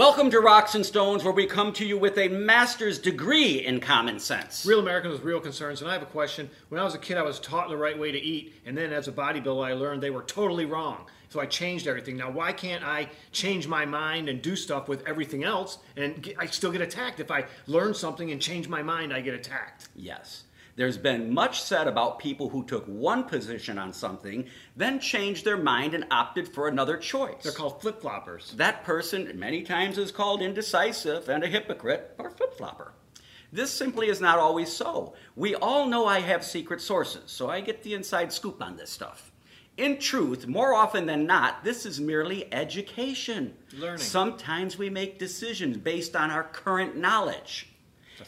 Welcome to Rocks and Stones, where we come to you with a master's degree in common sense. Real Americans with real concerns. And I have a question. When I was a kid, I was taught the right way to eat, and then as a bodybuilder, I learned they were totally wrong. So I changed everything. Now, why can't I change my mind and do stuff with everything else, and I still get attacked? If I learn something and change my mind, I get attacked. Yes. There's been much said about people who took one position on something, then changed their mind and opted for another choice. They're called flip floppers. That person many times is called indecisive and a hypocrite or flip flopper. This simply is not always so. We all know I have secret sources, so I get the inside scoop on this stuff. In truth, more often than not, this is merely education. Learning. Sometimes we make decisions based on our current knowledge.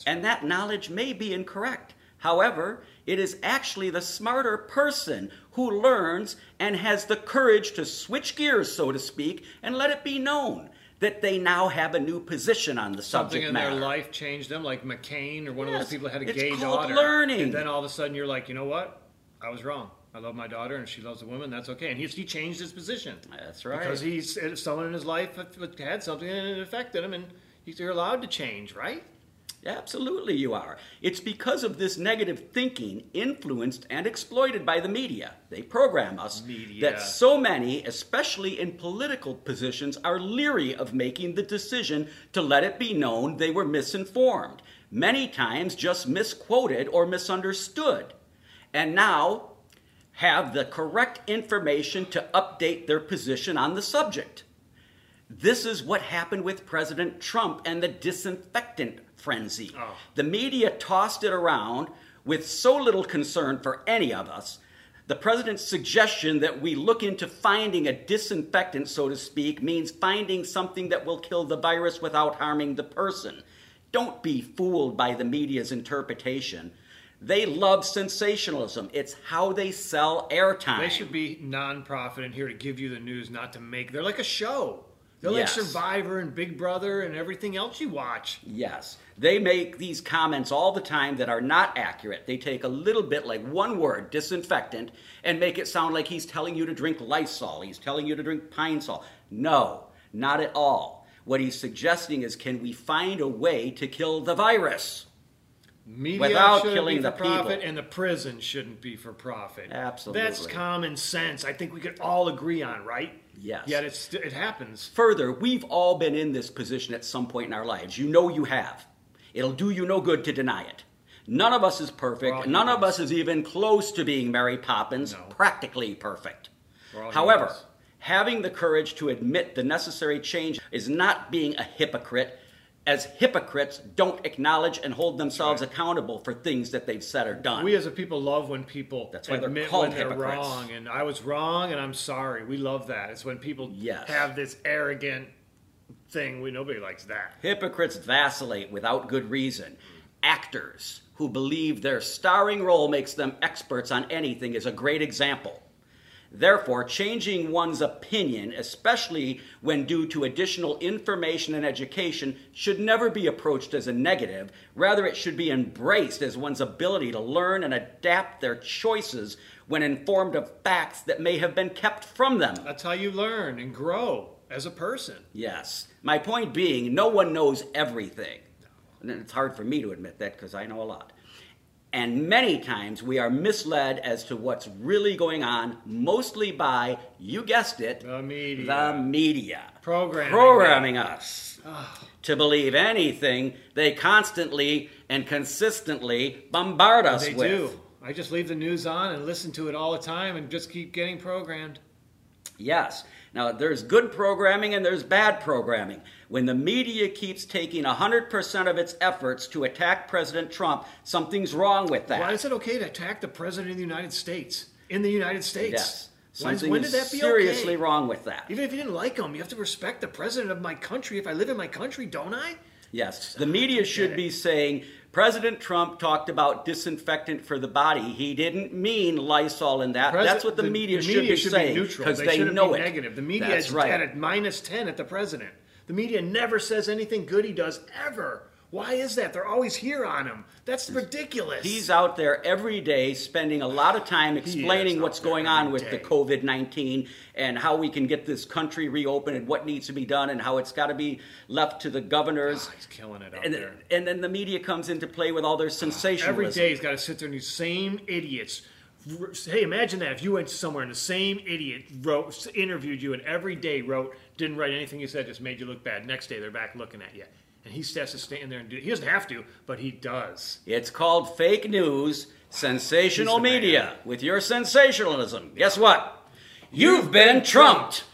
and that knowledge may be incorrect. However, it is actually the smarter person who learns and has the courage to switch gears, so to speak, and let it be known that they now have a new position on the subject Something in matter. their life changed them, like McCain or one of those people that had a it's gay called daughter. learning. And then all of a sudden you're like, you know what? I was wrong. I love my daughter, and she loves a woman. That's okay. And he, he changed his position. That's right. Because he's someone in his life had- had something and it affected him, and he's- you're allowed to change, right? Absolutely, you are. It's because of this negative thinking influenced and exploited by the media. They program us Media. that so many, especially in political positions, are leery of making the decision to let it be known they were misinformed, many times just misquoted or misunderstood, and now have the correct information to update their position on the subject. This is what happened with President Trump and the disinfectant frenzy. Oh. The media tossed it around with so little concern for any of us. The president's suggestion that we look into finding a disinfectant, so to speak, means finding something that will kill the virus without harming the person. Don't be fooled by the media's interpretation. They love sensationalism. It's how they sell airtime. They should be non-profit and here to give you the news, not to make. They're like a show. They're Yes. like Survivor and Big Brother and everything else you watch. Yes. They make these comments all the time that are not accurate. They take a little bit, like one word, disinfectant, and make it sound like he's telling you to drink Lysol. He's telling you to drink Pine Sol. No, not at all. What he's suggesting is can we find a way to kill the virus? Media Without killing be for the profit, people. and the prison shouldn't be for profit. Absolutely. That's common sense. I think we could all agree on, right? Yes. Yet it's, it happens. Further, we've all been in this position at some point in our lives. You know you have. It'll do you no good to deny it. None of us is perfect. None of us is even close to being Mary Poppins, No. practically perfect. However, humans. having the courage to admit the necessary change is not being a hypocrite, as hypocrites don't acknowledge and hold themselves accountable for things that they've said or done. We as a people love when people That's why they're admit called when they're hypocrites. wrong, and I was wrong, and I'm sorry. We love that. It's when people Yes. have this arrogant thing. We nobody likes that. Hypocrites vacillate without good reason. Actors who believe their starring role makes them experts on anything is a great example. Therefore, changing one's opinion, especially when due to additional information and education, should never be approached as a negative. Rather, it should be embraced as one's ability to learn and adapt their choices when informed of facts that may have been kept from them. That's how you learn and grow as a person. Yes. My point being, no one knows everything. And it's hard for me to admit that because I know a lot. And many times we are misled as to what's really going on, mostly by, you guessed it, The media. the media. Programming. Programming us ah. to believe anything they constantly and consistently bombard us They with. do. I just leave the news on and listen to it all the time and just keep getting programmed. Yes. Now, there's good programming and there's bad programming. When the media keeps taking 100% of its efforts to attack President Trump, something's wrong with that. Why is it okay to attack the president of the United States in the United States? Yes. Something when did that be seriously okay? wrong with that. Even if you didn't like him, you have to respect the president of my country. If I live in my country, don't I? Yes. The media should be saying President Trump talked about disinfectant for the body. He didn't mean Lysol in that. Pres- That's what the, media should be saying because they, they, know it. negative. The media That's is right. at a minus ten at the president. The media never says anything good he does ever. Why is that? They're always here on him. That's ridiculous. He's out there every day spending a lot of time explaining what's going on with the. COVID 19 and how we can get this country reopened and what needs to be done and how it's got to be left to the governors. Oh, he's killing it out and, there. and then the media comes into play with all their ah, sensationalism. Every day he's got to sit there and these same idiots. Hey, imagine that if you went somewhere and the same idiot wrote, interviewed you, and every day wrote, didn't write anything you said, just made you look bad. Next day they're back looking at you, and he has to stand there and do. He doesn't have to, but he does. It's called fake news, sensational the man. media with your sensationalism. Guess what? You've been trumped.